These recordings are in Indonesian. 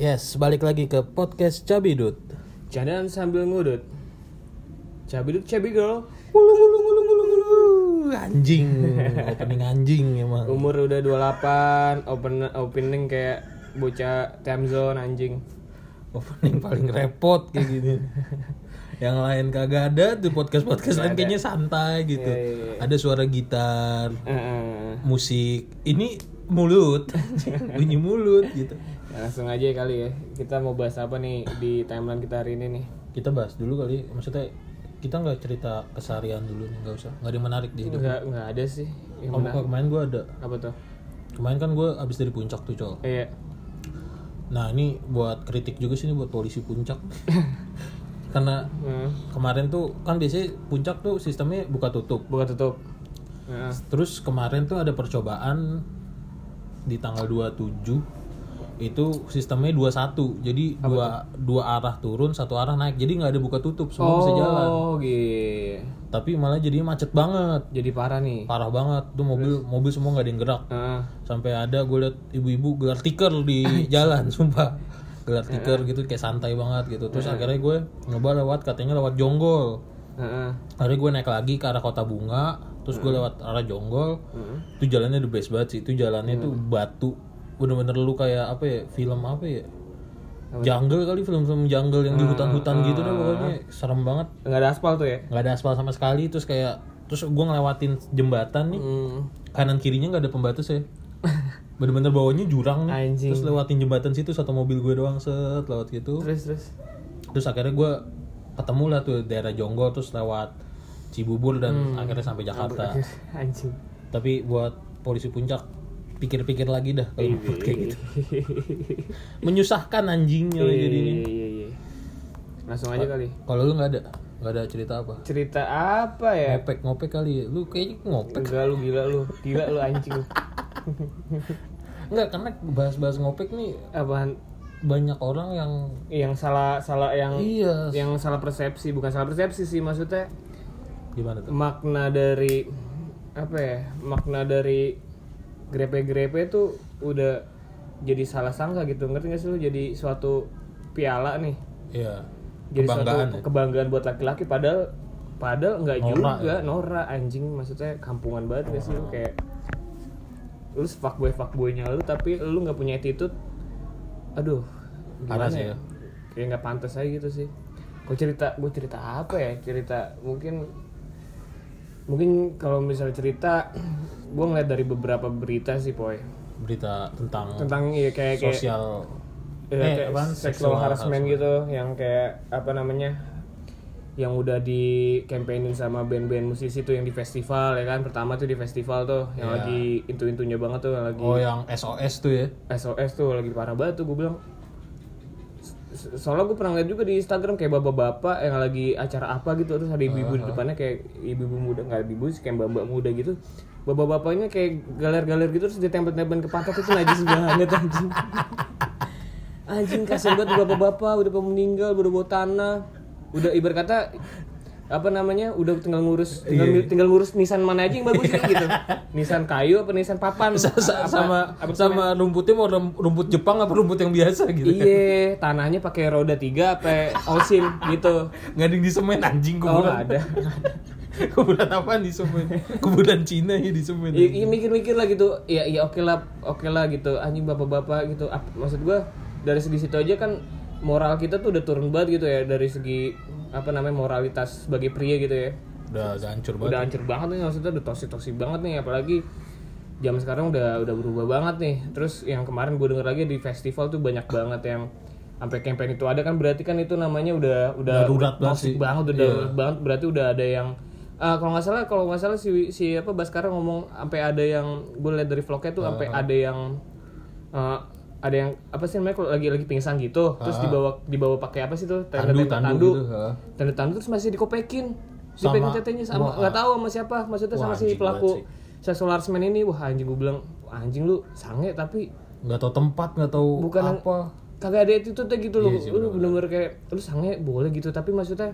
Yes, balik lagi ke podcast Cabidut. Jangan sambil ngudut. Cabidut cabi girl. Mulu mulu mulu mulu mulu. Anjing, opening anjing emang. Umur udah 28, open opening kayak bocah time zone anjing. Opening paling repot kayak gini. Yang lain kagak ada tuh podcast-podcast lain kayaknya santai gitu. Iya, iya, iya. Ada suara gitar, Heeh. musik. Ini mulut, bunyi mulut gitu. Langsung aja kali ya. Kita mau bahas apa nih di timeline kita hari ini nih? Kita bahas dulu kali, maksudnya kita nggak cerita keseharian dulu nih, nggak usah, nggak ada yang menarik di hidup. Enggak enggak ada sih. Yang Oh, kemarin gue ada, Apa tuh? kemarin kan gue abis dari puncak tuh cowok. Iya. Nah ini buat kritik juga sih ini buat polisi puncak. Karena Heeh. kemarin tuh kan biasanya puncak tuh sistemnya buka tutup. Buka tutup. Terus kemarin tuh ada percobaan di tanggal 27 itu sistemnya 21. Jadi dua dua arah turun, satu arah naik. Jadi nggak ada buka tutup, semua bisa jalan. Oh, gitu. Tapi malah jadi macet banget. Jadi parah nih. Parah banget. Tuh mobil mobil semua nggak ada yang gerak. Heeh. Sampai ada gue liat ibu-ibu gelar tikar di jalan, sumpah. Gelar tikar gitu kayak santai banget gitu. Terus akhirnya gue nyoba lewat katanya lewat Jonggol. Heeh. Akhirnya gue naik lagi ke arah Kota Bunga, terus gue lewat arah Jonggol. Heeh. Itu jalannya the best banget sih. Itu jalannya tuh batu. Bener-bener lu kayak apa ya? Film apa ya? Jungle kali film-film jungle yang di hutan-hutan gitu deh pokoknya serem banget. Enggak ada aspal tuh ya? nggak ada aspal sama sekali terus kayak terus gue ngelewatin jembatan nih Hmm. kanan kirinya nggak ada pembatas ya bener-bener bawahnya jurang nih Anjing. terus lewatin jembatan situ satu mobil gue doang set lewat gitu Terus terus. terus akhirnya gue ketemu lah tuh daerah Jonggol terus lewat Cibubur dan akhirnya sampai Jakarta Anjing. tapi buat polisi puncak pikir-pikir lagi dah kalau buat kayak gitu menyusahkan anjingnya Iya, jadi iya, iya, iya. Langsung aja kali. kalau lu nggak ada nggak ada cerita apa Cerita apa ya? ngopek ngopek kali ya lu kayaknya ngopek Enggak lu gila lu. Gila lu anjing. lu. Enggak, karena bahas-bahas ngopek nih Apaan? banyak orang yang Yang salah salah yang iya yang salah persepsi, bukan salah persepsi sih maksudnya gimana tuh makna dari apa ya? Makna dari grepe-grepe tuh udah jadi salah sangka gitu. Ngerti gak sih lu? Jadi suatu piala nih. iya. Jadi kebanggaan suatu ya. kebanggaan buat laki-laki padahal padahal nggak juga. Nora anjing. Maksudnya kampungan banget gak sih lu? Kayak lu fuckboy fuckboynya lu tapi lu nggak punya attitude aduh gimana sih ya? ya. kayak nggak pantas aja gitu sih. Gue cerita gue cerita apa ya? Cerita mungkin mungkin kalau misalnya cerita gue ngeliat dari beberapa berita sih poy. Berita tentang tentang iya kayak kayak sosial Ya, Eh, kayak apaan? sexual Sexual harassment gitu. yang kayak apa namanya yang udah di campaignin sama band-band musisi tuh yang di festival ya kan? Pertama tuh di festival tuh yang Iya. lagi intu-intunya banget tuh yang lagi oh yang SOS tuh ya? SOS tuh lagi parah banget tuh gue bilang soalnya gue pernah lihat juga di Instagram kayak bapak-bapak yang lagi acara apa gitu terus ada ibu-ibu di depannya kayak ibu-ibu muda nggak ibu sih kayak mbak-mbak muda gitu. Bapak-bapaknya kayak galer-galer gitu terus ditempel-tempel ke pantat itu najis banget anjing. Anjing kasian banget bapak-bapak udah pada meninggal udah bawa tanah. Udah ibarat kata apa namanya udah tinggal ngurus tinggal, tinggal ngurus nisan mana aja yang bagus gitu nisan kayu apa nisan papan sa- Apa- sama apa sama rumputnya mau rum- rumput Jepang apa rumput yang biasa gitu Iya, tanahnya pakai roda tiga apa osin gitu. nggak ada yang di semen anjing Oh, kuburan nggak ada. kuburan apaan di semen kuburan Cina ya di semen Iya, iya, mikir-mikir lah gitu. Iya, iya oke lah, oke lah gitu. Anjing bapak-bapak gitu. Maksud gua dari segi situ aja kan moral kita tuh udah turun banget gitu ya dari segi apa namanya moralitas sebagai pria gitu ya. udah udah hancur banget Udah hancur banget nih maksudnya udah toksik-toksik banget nih apalagi zaman sekarang udah udah berubah banget nih. Terus yang kemarin gue denger lagi di festival tuh banyak banget yang sampai campaign itu ada kan berarti kan itu namanya udah udah Darurat banget banget udah Iya. darurat banget berarti udah ada yang Ah, kalau nggak salah kalau nggak salah si si apa Baskara ngomong sampai ada yang gue lihat dari vlognya tuh sampai ada yang eh, ada yang apa sih namanya kalau lagi lagi pingsan gitu terus dibawa dibawa pakai apa sih tuh tanda Tandu, tanda tandu tandu. gitu, ha. tanda tandu terus masih dikopekin dipegang tetenya sama nggak tahu sama siapa maksudnya wah, sama si pelaku sexual harassment ini. Wah anjing gue bilang "Wah, anjing lu sange tapi nggak tahu tempat nggak tahu Bukan- apa. kagak ada attitude gitu loh. Iya sih, lu bener-bener kayak lu sange boleh gitu tapi maksudnya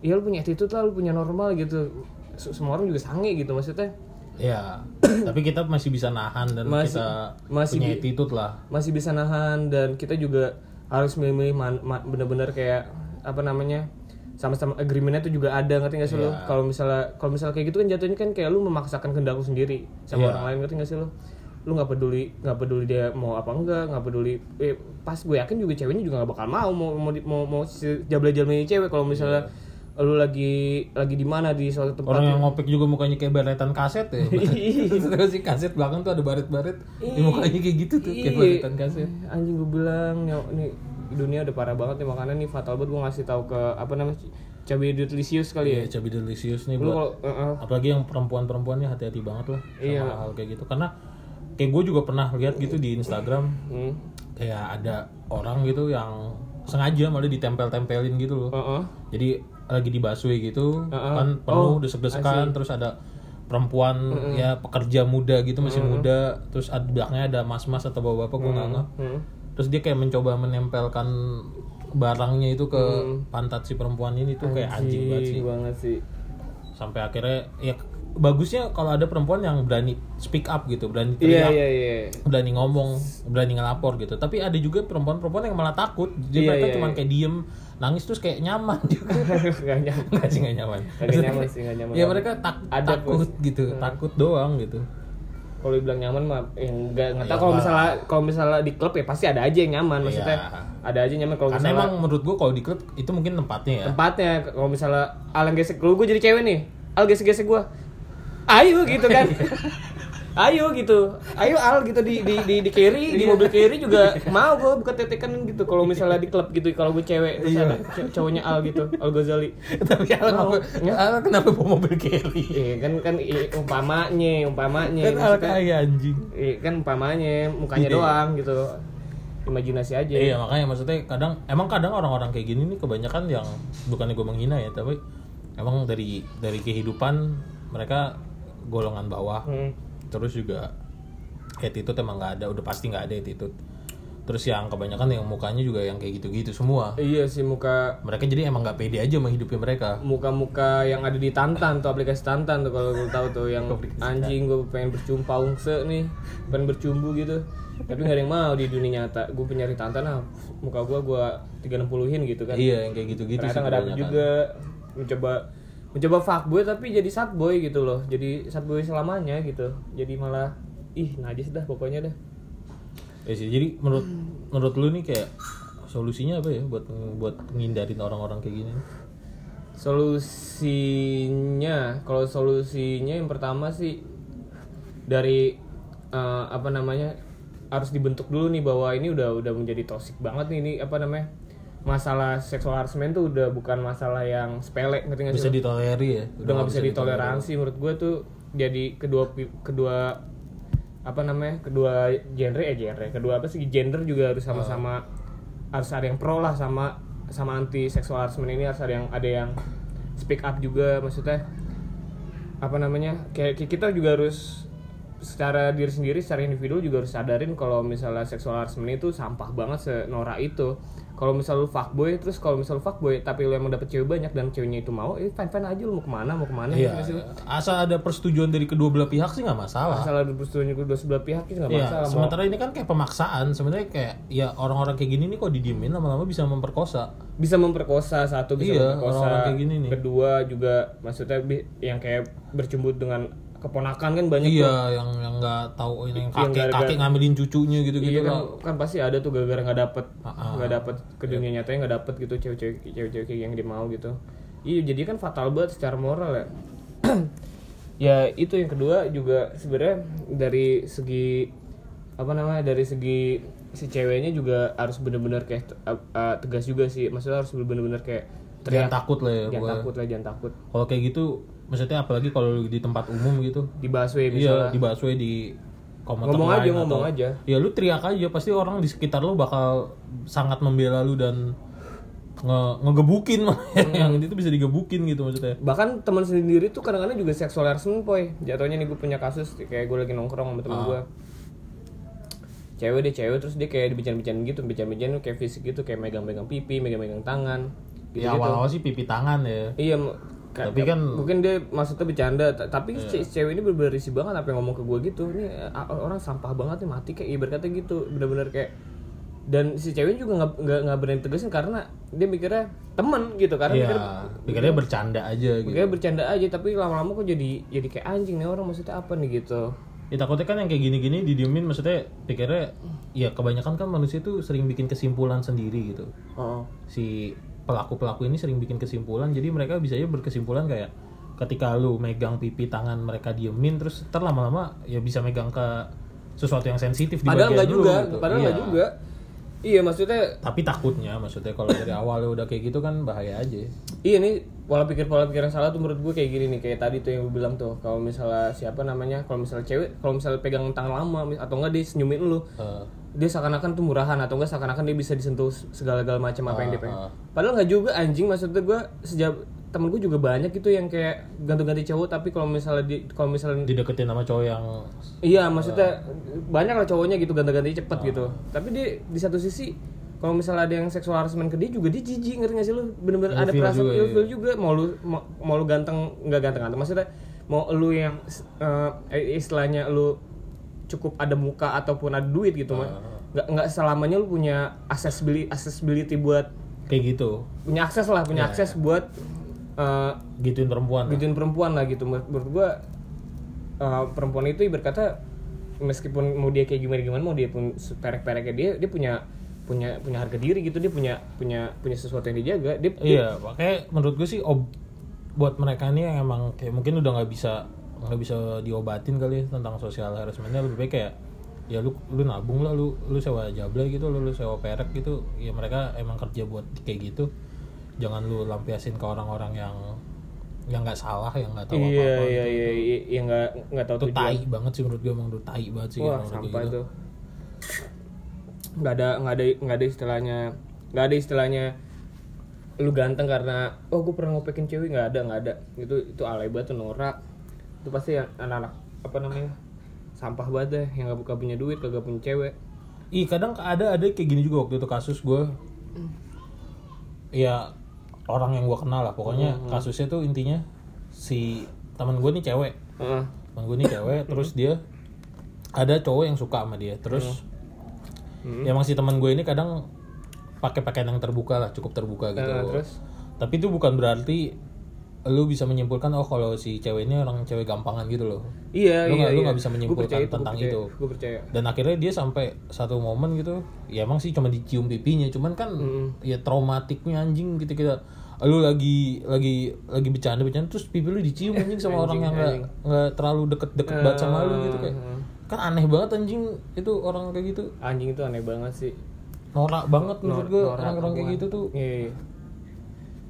ya lu punya attitude lah lu punya normal gitu. Semua orang juga sange gitu maksudnya ya tapi kita masih bisa nahan dan Masih- kita masih punya attitude lah. masih bisa nahan dan kita juga harus milih-milih ma- bener-bener kayak apa namanya sama-sama agreementnya tuh juga ada ngerti gak sih lo? Iya. kalau misalnya kalau misalnya kayak gitu kan jatuhnya kan kayak lu memaksakan kehendak lu sendiri sama Iya. orang lain ngerti gak sih lo? Lu nggak peduli nggak peduli dia mau apa enggak nggak peduli eh, pas gue yakin juga ceweknya juga nggak bakal mau mau mau mau, mau cewek kalau misalnya lu lagi lagi di mana di suatu tempat orang yang ngopek juga mukanya kayak baretan kaset ya? Terus si kaset belakang tuh ada baret-baret. Di mukanya kayak gitu tuh kayak Iya. baretan kaset. Anjing gue bilang ya, nih dunia udah parah banget nih makanya nih fatal banget gue ngasih tahu ke apa namanya cabai delicious kali ya. Ya cabai delicious nih lu buat apalagi yang perempuan-perempuannya hati-hati banget lah sama Iya. hal kayak gitu. Karena kayak gue juga pernah lihat gitu di Instagram hmm, kayak ada orang gitu yang sengaja malah ditempel-tempelin gitu loh. Eh, eh. jadi lagi di busway gitu Heeh. kan Oh, penuh desek-desekan terus ada perempuan ya pekerja muda gitu masih muda terus ada belakangnya ada mas-mas atau bapak-bapak gue nggak ngeh. Hmm. terus dia kayak mencoba menempelkan barangnya itu ke pantat si perempuan ini tuh kayak anjing banget sih banget sih sampai akhirnya ya bagusnya kalau ada perempuan yang berani speak up gitu berani iya teriak iya iya berani ngomong berani ngelapor gitu. Tapi ada juga perempuan-perempuan yang malah takut. Jadi Iya, mereka iya, cuma iya. kayak diem nangis terus kayak nyaman juga. Nggak nyaman. Nggak sih nggak nyaman. Kagak nyaman sih, nggak nyaman. ya mereka tak Ada, takut gitu takut doang gitu. Kalau dibilang nyaman mah yang nggak nggak Ya, tahu kalau nggak. misalnya kalau misalnya di klub ya pasti ada aja yang nyaman. Maksudnya Iya. ada aja nyaman. Kalau karena misalnya emang menurut gua kalau di klub itu mungkin tempatnya ya. Tempatnya kalau misalnya al gesek kalau gue jadi cewek nih. Al gesek gesek gue ayo gitu kan. Ayo gitu. Ayo al gitu di di di, di carry di mobil carry juga mau gue buka tetekan gitu. Kalau misalnya di klub gitu kalau gue cewek terus ada cow- cowoknya al gitu al Ghazali. Tapi Al Mau. kenapa Al kenapa bawa mobil carry? Eh kan kan eh, umpamanya umpamanya kan Al maksudnya. kaya anjing. Eh, kan umpamanya mukanya Ide. doang gitu. Imajinasi aja. Iya makanya maksudnya kadang emang kadang orang-orang kayak gini nih kebanyakan yang bukannya gue menghina ya tapi emang dari dari kehidupan mereka golongan bawah. Hmm. terus juga attitude emang nggak ada udah pasti nggak ada attitude. Terus yang kebanyakan yang mukanya juga yang kayak gitu-gitu semua. Iya sih muka mereka jadi emang nggak pede aja menghidupi mereka. muka-muka yang ada di Tantan tuh aplikasi Tantan tuh kalau lu tahu tuh yang anjing gue pengen bercumpa ungse nih pengen bercumbu gitu. Tapi nggak ada yang mau di dunia nyata. Gue penyari Tantan ah muka gue gue 360-in gitu kan. Iya yang kayak gitu-gitu ternyata sih nggak dapet juga. Mencoba mencoba fuckboy tapi jadi sadboy gitu loh. Jadi sadboy selamanya gitu. Jadi malah ih najis dah pokoknya dah. Ya sih, jadi menurut menurut lu nih kayak solusinya apa ya buat buat ngindarin orang-orang kayak gini? Solusinya kalau solusinya yang pertama sih dari eh, apa namanya harus dibentuk dulu nih bahwa ini udah udah menjadi toxic banget nih ini apa namanya masalah seksual harassment tuh udah bukan masalah yang sepele ngerti nggak sih bisa ditoleri ya? Udah nggak bisa ditoleransi. menurut gue tuh jadi kedua kedua apa namanya kedua genre eh genre kedua apa sih gender juga harus sama-sama harus ada yang pro lah sama sama anti seksual harassment ini harus ada yang ada yang speak up juga maksudnya apa namanya kayak kayak kita juga harus secara diri sendiri secara individu juga harus sadarin kalau misalnya seksual harassment itu sampah banget senora itu kalau misal lu fuckboy terus kalau misal lu fuckboy tapi lu emang dapet cewek banyak dan ceweknya itu mau eh fine fine aja lu mau ke mana mau ke mana Iya, gitu sih. asal ada persetujuan dari kedua belah pihak sih nggak masalah. masalah persetujuan kedua sebelah pihak itu nggak Iya, masalah mau sementara ini kan kayak pemaksaan. Sebenarnya kayak ya orang-orang kayak gini nih kok didiemin lama-lama bisa memperkosa. bisa memperkosa satu bisa Iya, memperkosa orang-orang kayak gini nih. kedua juga maksudnya yang kayak bercembut dengan keponakan kan banyak tuh. Iya, yang yang nggak tahu ini yang Yang kakek gara-gara- kakek ngambilin cucunya gitu-gitu iya kan, kan. kan pasti ada tuh gara-gara nggak dapet. Ah, nggak dapet ke dunia nyatanya nggak dapet gitu cewek-cewek cewek-cewek yang dia mau gitu. Iya jadi kan fatal banget secara moral ya. Ya itu yang kedua juga sebenarnya dari segi apa namanya dari segi si ceweknya juga harus bener-bener kayak uh, uh, tegas juga sih. Maksudnya harus bener-bener kayak Jangan takut lah ya. jangan takut lah jangan takut. Kalau kayak gitu, maksudnya apalagi kalau di tempat umum gitu. di busway Iya, misalnya di busway di komuter Ngomong aja, lain ngomong atau- aja. Ya lu teriak aja, pasti orang di sekitar lu bakal sangat membela lu dan nge ngegebukin mah. Hmm. yang itu bisa digebukin gitu maksudnya. bahkan teman sendiri tuh kadang-kadang juga seksual harassment boy jatuhnya nih gue punya kasus kayak gue lagi nongkrong sama temen Ah. gue cewek deh cewek terus dia kayak dibican-bican gitu bican-bican kayak fisik gitu kayak megang-megang pipi megang-megang tangan gitu Ya awal-awal sih pipi tangan ya. iya m- Ka- Tapi kan mungkin dia maksudnya bercanda ta- tapi si cewek ini bener-bener risih banget apa yang ngomong ke gue gitu. Ini a- orang sampah banget nih mati kayak ibaratnya gitu. Bener-bener kayak dan si cewek juga nggak nggak nggak berani tegasin karena dia mikirnya temen gitu. Karena Iya, mikir pikirnya bercanda aja gitu. mikirnya bercanda aja tapi lama-lama kok jadi jadi kayak anjing nih orang maksudnya apa nih gitu. Ya takutnya kan yang kayak gini-gini didiemin maksudnya pikirnya ya kebanyakan kan manusia tuh sering bikin kesimpulan sendiri gitu. oh. Si pelaku-pelaku ini sering bikin kesimpulan jadi mereka bisa aja berkesimpulan kayak ketika lu megang pipi tangan mereka diemin terus ntar lama-lama ya bisa megang ke sesuatu yang sensitif di padahal bagian nggak lu juga gitu. padahal nggak Iya. juga iya maksudnya Tapi takutnya maksudnya kalau dari awal udah kayak gitu kan bahaya aja. Iya nih pola pikir pola pikir yang salah tuh menurut gue kayak gini nih kayak tadi tuh yang gue bilang tuh kalau misalnya siapa namanya kalau misalnya cewek kalau misalnya pegang tangan lama atau enggak dia senyumin lu Eh, dia seakan-akan tuh murahan atau enggak seakan-akan dia bisa disentuh segala-gala macam apa yang dia pengen ah. padahal nggak juga anjing maksudnya gue sejak temen gue juga banyak gitu yang kayak ganti-ganti cowok tapi kalau misalnya di kalau misalnya dideketin sama cowok yang Iya, maksudnya banyak lah cowoknya gitu ganti-ganti cepet Ah. gitu. Tapi dia di satu sisi kalau misalnya ada yang seksual harassment ke dia juga dia jijik ngerti gak sih lu bener-bener ada perasaan juga, ilfil juga mau lu mau, mau lu ganteng nggak ganteng-ganteng maksudnya mau lu yang eh, istilahnya lu cukup ada muka ataupun ada duit gitu mah Ah. nggak nggak selamanya lu punya accessibility accessibility buat kayak gitu punya akses lah Iya, punya akses buat eh, gituin perempuan. gituin perempuan lah gitu. Menurut gua eh, perempuan itu berkata meskipun mau dia kayak gimana gimana mau dia pun perek pereknya dia dia punya punya punya harga diri gitu. Dia punya punya punya sesuatu yang dijaga. Dia, dia- Iya, makanya menurut gue sih ob buat mereka ini yang emang kayak mungkin udah nggak bisa nggak bisa diobatin kali ya tentang sosial harassmentnya lebih baik kayak ya lu lu nabung lah lu lu sewa jablay gitu lu, lu sewa perek gitu. Ya mereka emang kerja buat kayak gitu jangan lu lampiasin ke orang-orang yang yang nggak salah yang nggak tahu iya apa-apa iya gitu. iya iya yang nggak nggak tahu itu tujuan. tai banget sih menurut gue emang udah tai banget sih wah sampah itu nggak ada nggak ada nggak ada istilahnya nggak ada istilahnya lu ganteng karena oh gue pernah ngopekin cewek. Nggak ada nggak ada. Itu itu alay banget tuh norak. Itu pasti yang anak-anak apa namanya sampah banget deh yang gak, gak punya duit kagak punya cewek. Ih kadang ada ada kayak gini juga waktu itu kasus gue ya orang yang gue kenal lah. Pokoknya kasusnya tuh intinya si teman gue nih cewek. Heeh. teman gue nih cewek terus dia ada cowok yang suka sama dia. Terus ya emang si teman gue ini kadang pakai pakaian yang terbuka lah cukup terbuka gitu Nah, terus? tapi itu bukan berarti lu bisa menyimpulkan oh kalau si cewek ini orang cewek gampangan gitu loh iya Lu iya lu iya. nggak bisa menyimpulkan tentang itu. gue percaya dan akhirnya dia sampai satu momen gitu ya emang sih cuma dicium pipinya cuman kan ya traumatiknya anjing gitu kita lu lagi lagi lagi bercanda bercanda terus pipi lu dicium anjing sama orang yang nggak nggak terlalu deket-deket banget sama lu gitu kayak kan aneh banget anjing itu orang kayak gitu anjing itu aneh banget sih norak banget menurut gue orang-orang kayak gitu tuh Iya. iya.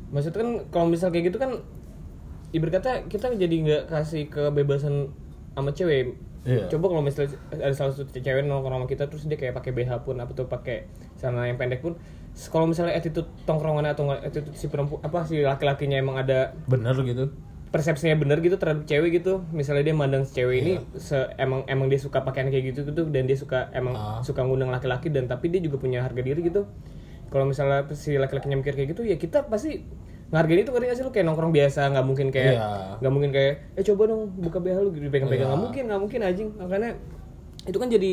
Maksudnya kan kalau misal kayak gitu kan ibarat kata kita jadi nggak kasih kebebasan sama cewek. Iya. Coba kalau misalnya ada salah satu cewek nongkrong sama kita terus dia kayak pakai BH pun apa tuh pakai celana yang pendek pun kalau misalnya attitude tongkrongan atau attitude si perempuan apa si laki-lakinya emang ada bener gitu persepsinya bener gitu terhadap cewek gitu misalnya dia mandang si cewek ini Iya. se- emang emang dia suka pakaian kayak gitu gitu dan dia suka emang Ah. suka ngundang laki-laki dan tapi dia juga punya harga diri gitu kalau misalnya si laki-lakinya mikir kayak gitu ya kita pasti ngargain itu ngerti gak sih lu kayak nongkrong biasa nggak mungkin kayak Iya. nggak mungkin kayak eh coba dong buka BH lu gitu pegang-pegang Iya. nggak mungkin nggak mungkin anjing makanya itu kan jadi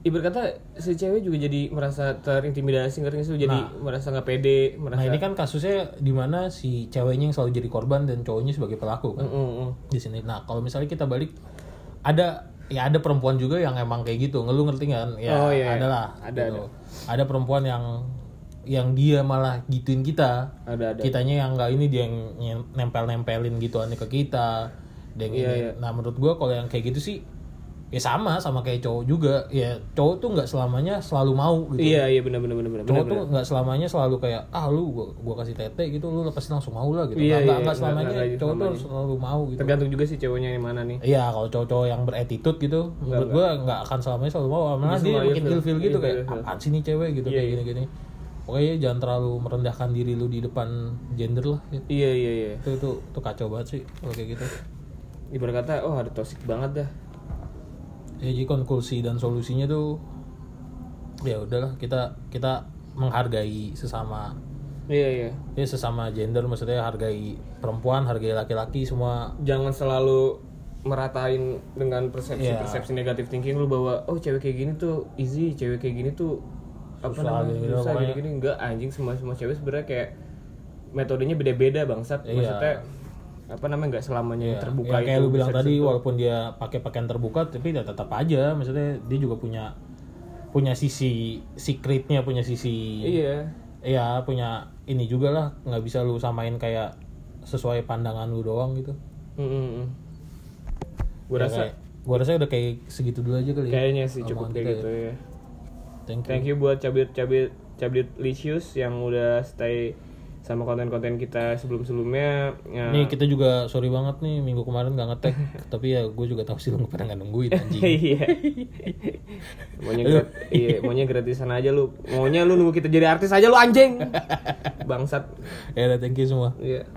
ibarat kata si cewek juga jadi merasa terintimidasi ngerti gak sih lu jadi merasa nggak pede merasa nah ini kan kasusnya di mana si ceweknya yang selalu jadi korban dan cowoknya sebagai pelaku kan Mm, mm, mm. di sini. Nah, kalau misalnya kita balik ada ya ada perempuan juga yang emang kayak gitu. Ngeluh ngerti kan? Ya Oh, iya, iya. ada lah. Ada, gitu. Ada perempuan yang yang dia malah gituin kita. ada ada Kitanya yang enggak ini dia yang nyen- nempel-nempelin gitu aneh ke kita. Dan Iya, ini. iya. Nah, menurut gua kalau yang kayak gitu sih ya sama sama kayak cowok juga. Ya cowok tuh nggak selamanya selalu mau gitu. Iya iya benar benar benar benar. Cowok tuh nggak selamanya selalu kayak ah lu gua, gua kasih tete gitu lu pasti langsung mau lah gitu. Iya, Nggak- iya, nggak selamanya nggak gitu cowok tuh harus selalu mau gitu. Tergantung juga sih cowoknya yang mana nih. Iya, kalau cowok-cowok yang beretitude gitu, menurut gua nggak akan selamanya selalu mau. Malah dia malah makin ilfil. ilfil gitu Iya, kayak ilfil. apaan sih nih cewek gitu Iya, kayak iya. gini-gini. Pokoknya jangan terlalu merendahkan diri lu di depan gender lah. Ya. Iya iya iya. Itu itu itu kacau banget sih kalau kayak gitu. Ibarat kata oh ada toxic banget dah. Ya jadi konklusi dan solusinya tuh ya udahlah kita kita menghargai sesama Iya iya. ya sesama gender maksudnya hargai perempuan hargai laki-laki semua Jangan selalu meratain dengan persepsi Iya. persepsi negatif thinking lu bahwa oh cewek kayak gini tuh easy, cewek kayak gini tuh Susah, namanya? susah pokoknya. gini-gini. Enggak anjing semua semua cewek sebenarnya kayak metodenya beda-beda bangsat. Iya. maksudnya apa namanya nggak selamanya yang Ya, terbuka ya, kayak itu lu bilang tadi disentuh. walaupun dia pakai pakaian terbuka tapi ya tetap aja maksudnya dia juga punya punya sisi secretnya punya sisi iya. Ya punya ini juga lah nggak bisa lu samain kayak sesuai pandangan lu doang gitu. Gue Ya, rasa kayak- gua rasa udah kayak segitu dulu aja kali ya. Kayaknya sih cukup kayak kita gitu ya thank you Thank you buat cabit-cabit cabit licious yang udah stay sama konten-konten kita sebelum-sebelumnya. Ya. nih kita juga sorry banget nih minggu kemarin nggak ngetek tapi ya gue juga tahu sih lu pada nggak nungguin anjing Iya. maunya grat- iya, maunya gratisan aja lu. Maunya lu nunggu kita jadi artis aja lu anjing. Bangsat. ya udah thank you semua Iya.